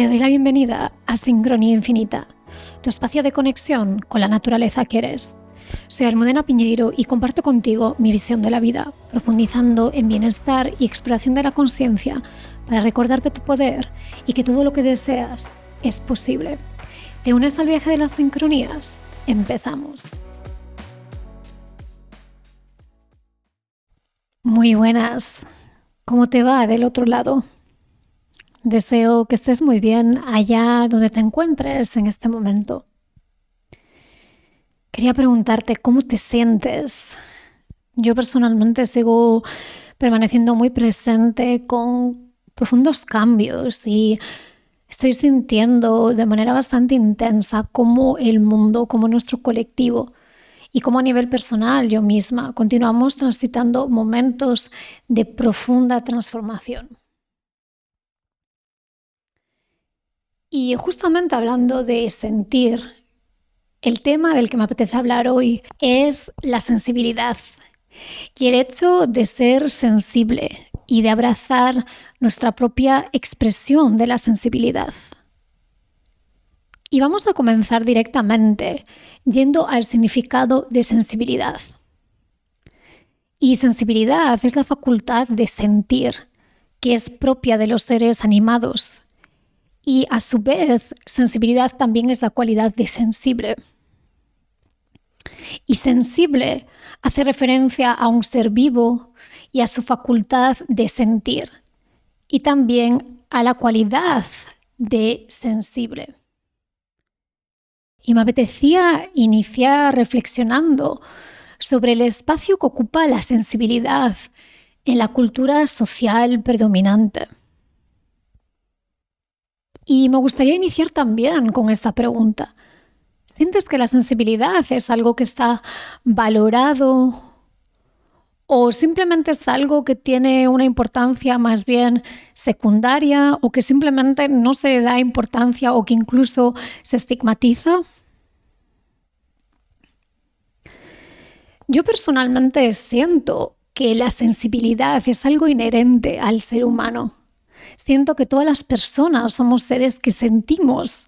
Te doy la bienvenida a Sincronía Infinita, tu espacio de conexión con la naturaleza que eres. Soy Almudena Piñeiro y comparto contigo mi visión de la vida, profundizando en bienestar y exploración de la conciencia para recordarte tu poder y que todo lo que deseas es posible. ¿Te unes al viaje de las sincronías? Empezamos. Muy buenas. ¿Cómo te va del otro lado? Deseo que estés muy bien allá donde te encuentres en este momento. Quería preguntarte cómo te sientes. Yo personalmente sigo permaneciendo muy presente con profundos cambios y estoy sintiendo de manera bastante intensa cómo el mundo, como nuestro colectivo y cómo a nivel personal yo misma continuamos transitando momentos de profunda transformación. Y justamente hablando de sentir, el tema del que me apetece hablar hoy es la sensibilidad y el hecho de ser sensible y de abrazar nuestra propia expresión de la sensibilidad. Y vamos a comenzar directamente yendo al significado de sensibilidad. Y sensibilidad es la facultad de sentir, que es propia de los seres animados y a su vez, sensibilidad también es la cualidad de sensible. Y sensible hace referencia a un ser vivo y a su facultad de sentir. Y también a la cualidad de sensible. Y me apetecía iniciar reflexionando sobre el espacio que ocupa la sensibilidad en la cultura social predominante. Y me gustaría iniciar también con esta pregunta. ¿Sientes que la sensibilidad es algo que está valorado o simplemente es algo que tiene una importancia más bien secundaria o que simplemente no se da importancia o que incluso se estigmatiza? Yo personalmente siento que la sensibilidad es algo inherente al ser humano siento que todas las personas somos seres que sentimos,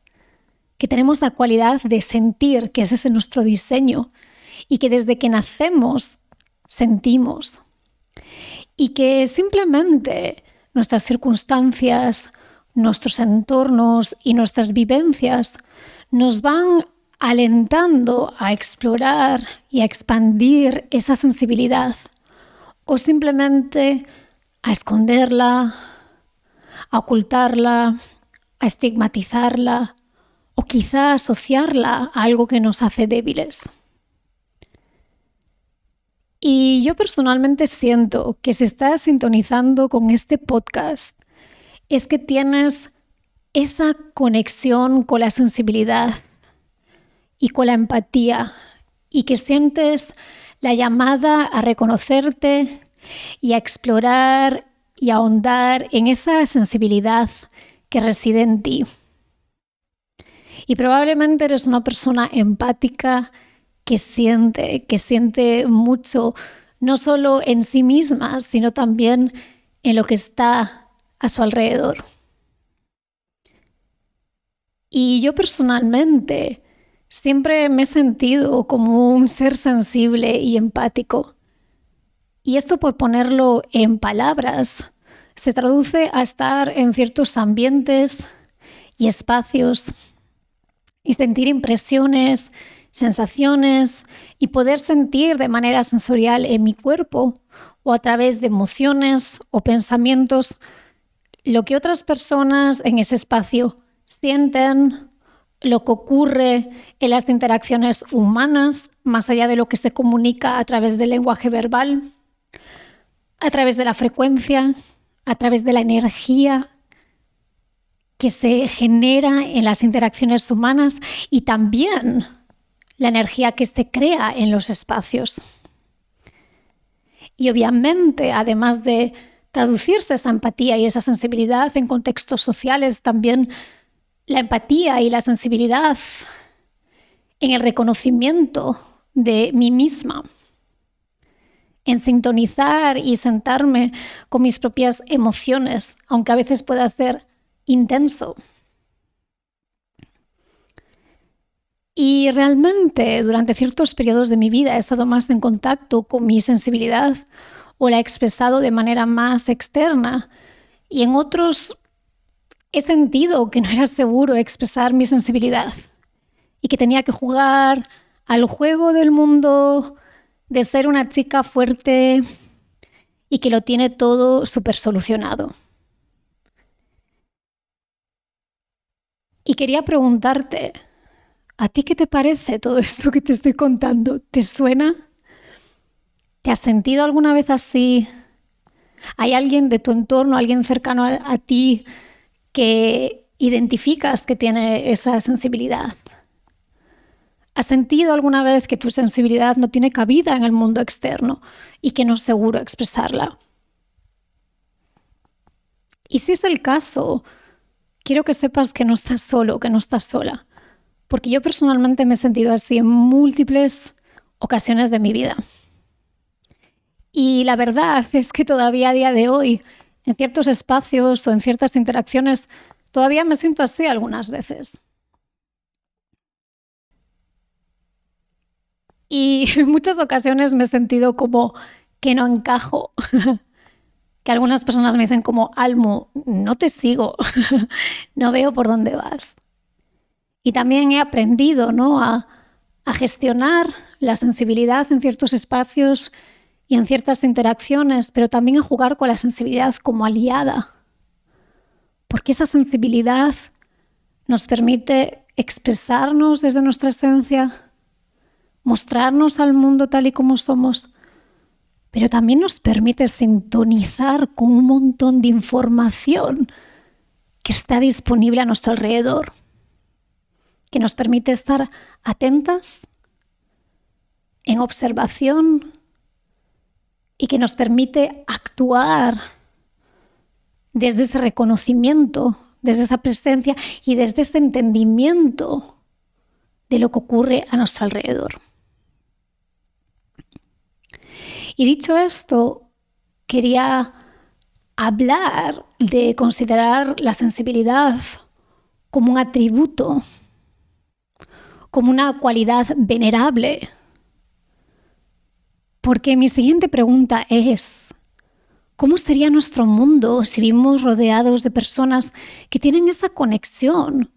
que tenemos la cualidad de sentir, que ese es nuestro diseño, y que desde que nacemos sentimos. Y que simplemente nuestras circunstancias, nuestros entornos y nuestras vivencias nos van alentando a explorar y a expandir esa sensibilidad o simplemente a esconderla, a ocultarla, a estigmatizarla o quizá asociarla a algo que nos hace débiles. Y yo personalmente siento que si estás sintonizando con este podcast, es que tienes esa conexión con la sensibilidad y con la empatía y que sientes la llamada a reconocerte y a explorar y ahondar en esa sensibilidad que reside en ti. Y probablemente eres una persona empática que siente, que siente mucho, no solo en sí misma, sino también en lo que está a su alrededor. Y yo personalmente siempre me he sentido como un ser sensible y empático. Y esto por ponerlo en palabras, se traduce a estar en ciertos ambientes y espacios y sentir impresiones, sensaciones y poder sentir de manera sensorial en mi cuerpo o a través de emociones o pensamientos lo que otras personas en ese espacio sienten, lo que ocurre en las interacciones humanas, más allá de lo que se comunica a través del lenguaje verbal a través de la frecuencia, a través de la energía que se genera en las interacciones humanas y también la energía que se crea en los espacios. Y obviamente, además de traducirse esa empatía y esa sensibilidad en contextos sociales, también la empatía y la sensibilidad en el reconocimiento de mí misma en sintonizar y sentarme con mis propias emociones, aunque a veces pueda ser intenso. Y realmente durante ciertos periodos de mi vida he estado más en contacto con mi sensibilidad o la he expresado de manera más externa. Y en otros he sentido que no era seguro expresar mi sensibilidad y que tenía que jugar al juego del mundo de ser una chica fuerte y que lo tiene todo súper solucionado. Y quería preguntarte, ¿a ti qué te parece todo esto que te estoy contando? ¿Te suena? ¿Te has sentido alguna vez así? ¿Hay alguien de tu entorno, alguien cercano a, ti que identificas que tiene esa sensibilidad? ¿Has sentido alguna vez que tu sensibilidad no tiene cabida en el mundo externo y que no es seguro expresarla? Y si es el caso, quiero que sepas que no estás solo, que no estás sola, porque yo personalmente me he sentido así en múltiples ocasiones de mi vida. Y la verdad es que todavía a día de hoy, en ciertos espacios o en ciertas interacciones, todavía me siento así algunas veces. Y en muchas ocasiones me he sentido como que no encajo. que algunas personas me dicen como, Almo, no te sigo, no veo por dónde vas. Y también he aprendido ¿no? a, a gestionar la sensibilidad en ciertos espacios y en ciertas interacciones, pero también a jugar con la sensibilidad como aliada. Porque esa sensibilidad nos permite expresarnos desde nuestra esencia, mostrarnos al mundo tal y como somos, pero también nos permite sintonizar con un montón de información que está disponible a nuestro alrededor, que nos permite estar atentas, en observación y que nos permite actuar desde ese reconocimiento, desde esa presencia y desde ese entendimiento de lo que ocurre a nuestro alrededor. Y dicho esto, quería hablar de considerar la sensibilidad como un atributo, como una cualidad venerable. Porque mi siguiente pregunta es, ¿cómo sería nuestro mundo si vivimos rodeados de personas que tienen esa conexión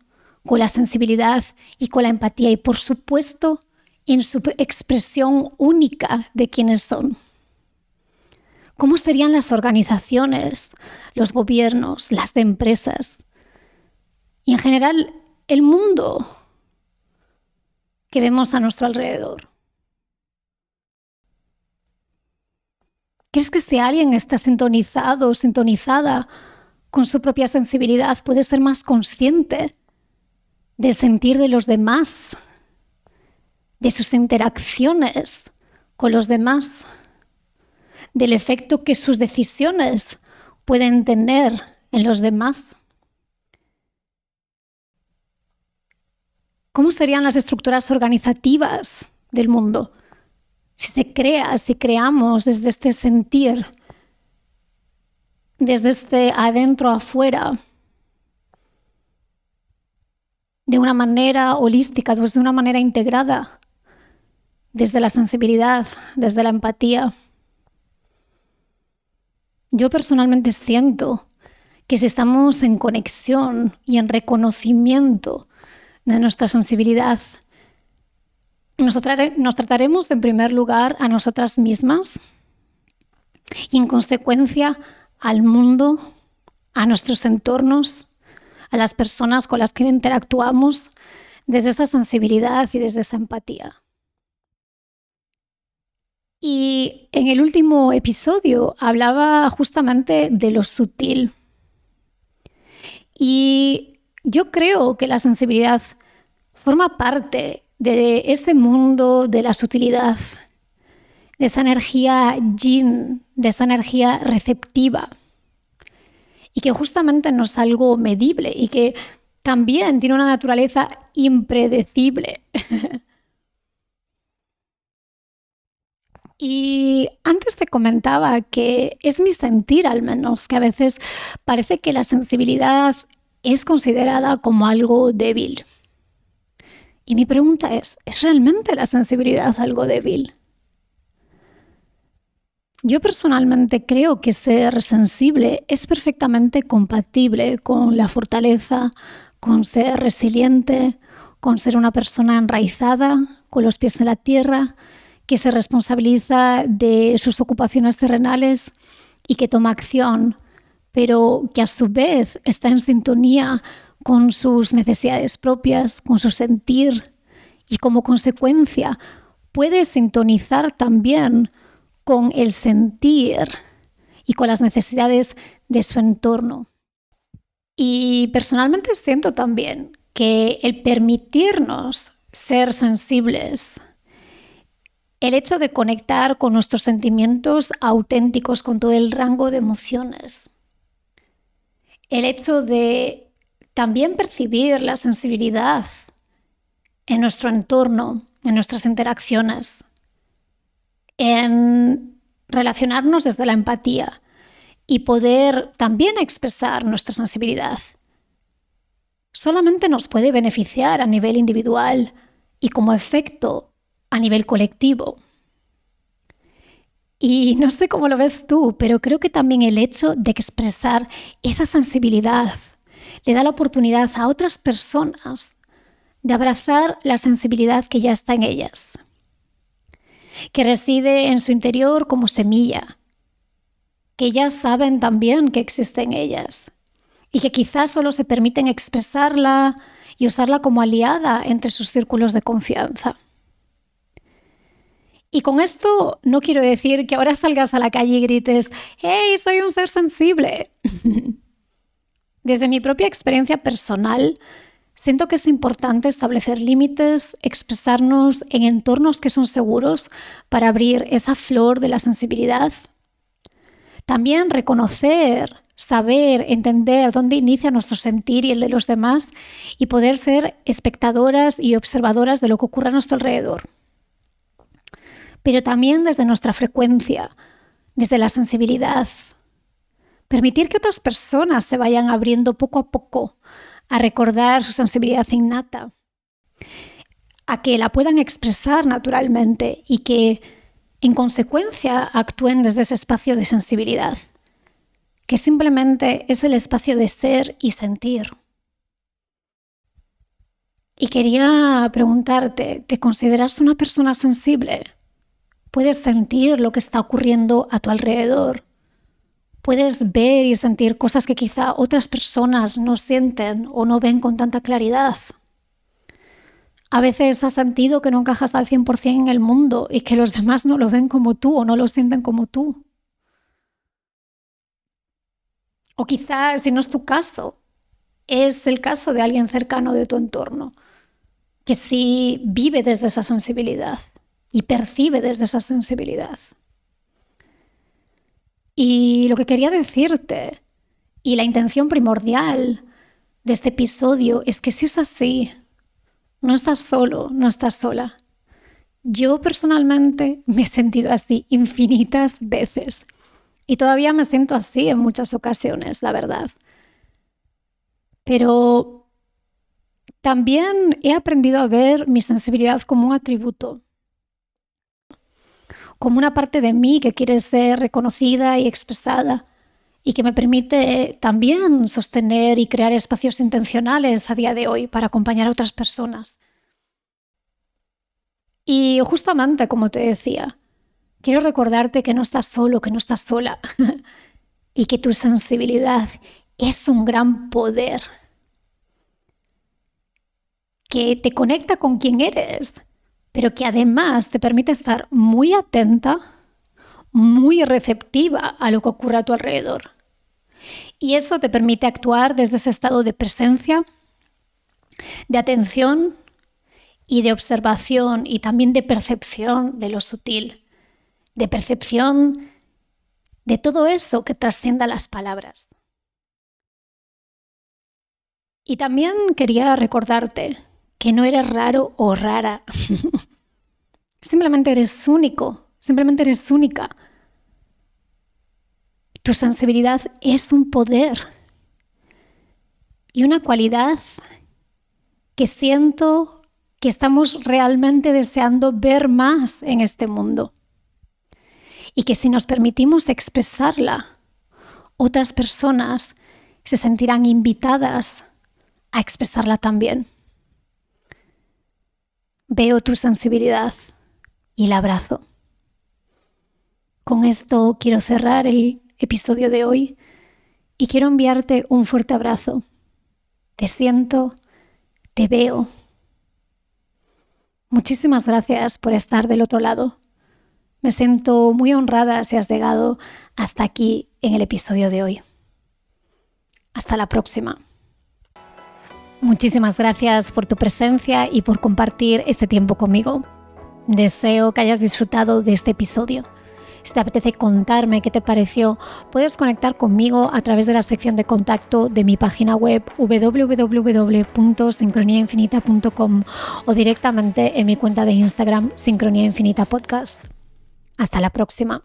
con la sensibilidad y con la empatía y por supuesto en su expresión única de quienes son? ¿Cómo serían las organizaciones, los gobiernos, las empresas y en general el mundo que vemos a nuestro alrededor? ¿Crees que si alguien está sintonizado o sintonizada con su propia sensibilidad puede ser más consciente de sentir de los demás, de sus interacciones con los demás? Del efecto que sus decisiones pueden tener en los demás. ¿Cómo serían las estructuras organizativas del mundo si se crea, si creamos desde este sentir, desde este adentro afuera, de una manera holística, de una manera integrada, desde la sensibilidad, desde la empatía? Yo personalmente siento que si estamos en conexión y en reconocimiento de nuestra sensibilidad, nos, trataremos en primer lugar a nosotras mismas y en consecuencia al mundo, a nuestros entornos, a las personas con las que interactuamos desde esa sensibilidad y desde esa empatía. Y en el último episodio hablaba justamente de lo sutil. Y yo creo que la sensibilidad forma parte de ese mundo de la sutilidad, de esa energía yin, de esa energía receptiva. Y que justamente no es algo medible y que también tiene una naturaleza impredecible. Y antes te comentaba que es mi sentir al menos, que a veces parece que la sensibilidad es considerada como algo débil. Y mi pregunta es, ¿es realmente la sensibilidad algo débil? Yo personalmente creo que ser sensible es perfectamente compatible con la fortaleza, con ser resiliente, con ser una persona enraizada, con los pies en la tierra, que se responsabiliza de sus ocupaciones terrenales y que toma acción, pero que a su vez está en sintonía con sus necesidades propias, con su sentir y como consecuencia puede sintonizar también con el sentir y con las necesidades de su entorno. Y personalmente siento también que el permitirnos ser sensibles, el hecho de conectar con nuestros sentimientos auténticos, con todo el rango de emociones, el hecho de también percibir la sensibilidad en nuestro entorno, en nuestras interacciones, en relacionarnos desde la empatía y poder también expresar nuestra sensibilidad solamente nos puede beneficiar a nivel individual y como efecto a nivel colectivo. Y no sé cómo lo ves tú, pero creo que también el hecho de expresar esa sensibilidad le da la oportunidad a otras personas de abrazar la sensibilidad que ya está en ellas, que reside en su interior como semilla, que ya saben también que existe en ellas y que quizás solo se permiten expresarla y usarla como aliada entre sus círculos de confianza. Y con esto no quiero decir que ahora salgas a la calle y grites, ¡Hey, soy un ser sensible! Desde mi propia experiencia personal, siento que es importante establecer límites, expresarnos en entornos que son seguros para abrir esa flor de la sensibilidad. También reconocer saber, entender dónde inicia nuestro sentir y el de los demás y poder ser espectadoras y observadoras de lo que ocurre a nuestro alrededor. Pero también desde nuestra frecuencia, desde la sensibilidad. Permitir que otras personas se vayan abriendo poco a poco a recordar su sensibilidad innata, a que la puedan expresar naturalmente y que en consecuencia actúen desde ese espacio de sensibilidad que simplemente es el espacio de ser y sentir. Y quería preguntarte, ¿te consideras una persona sensible? ¿Puedes sentir lo que está ocurriendo a tu alrededor? ¿Puedes ver y sentir cosas que quizá otras personas no sienten o no ven con tanta claridad? A veces has sentido que no encajas al 100% en el mundo y que los demás no lo ven como tú o no lo sienten como tú. O quizás, si no es tu caso, es el caso de alguien cercano de tu entorno, que sí vive desde esa sensibilidad y percibe desde esa sensibilidad. Y lo que quería decirte, y la intención primordial de este episodio, es que si es así, no estás solo, no estás sola. Yo personalmente me he sentido así infinitas veces. Y todavía me siento así en muchas ocasiones, la verdad. Pero también he aprendido a ver mi sensibilidad como un atributo, como una parte de mí que quiere ser reconocida y expresada y que me permite también sostener y crear espacios intencionales a día de hoy para acompañar a otras personas. Y justamente, como te decía, quiero recordarte que no estás solo, que no estás sola y que tu sensibilidad es un gran poder que te conecta con quien eres, pero que además te permite estar muy atenta, muy receptiva a lo que ocurre a tu alrededor. Y eso te permite actuar desde ese estado de presencia, de atención y de observación y también de percepción de lo sutil de percepción, de todo eso que trascienda las palabras. Y también quería recordarte que no eres raro o rara. simplemente eres único, simplemente eres única. Tu sensibilidad es un poder y una cualidad que siento que estamos realmente deseando ver más en este mundo. Y que si nos permitimos expresarla, otras personas se sentirán invitadas a expresarla también. Veo tu sensibilidad y la abrazo. Con esto quiero cerrar el episodio de hoy y quiero enviarte un fuerte abrazo. Te siento, te veo. Muchísimas gracias por estar del otro lado. Me siento muy honrada si has llegado hasta aquí en el episodio de hoy. Hasta la próxima. Muchísimas gracias por tu presencia y por compartir este tiempo conmigo. Deseo que hayas disfrutado de este episodio. Si te apetece contarme qué te pareció, puedes conectar conmigo a través de la sección de contacto de mi página web www.sincroniainfinita.com o directamente en mi cuenta de Instagram Sincronía Infinita Podcast. Hasta la próxima.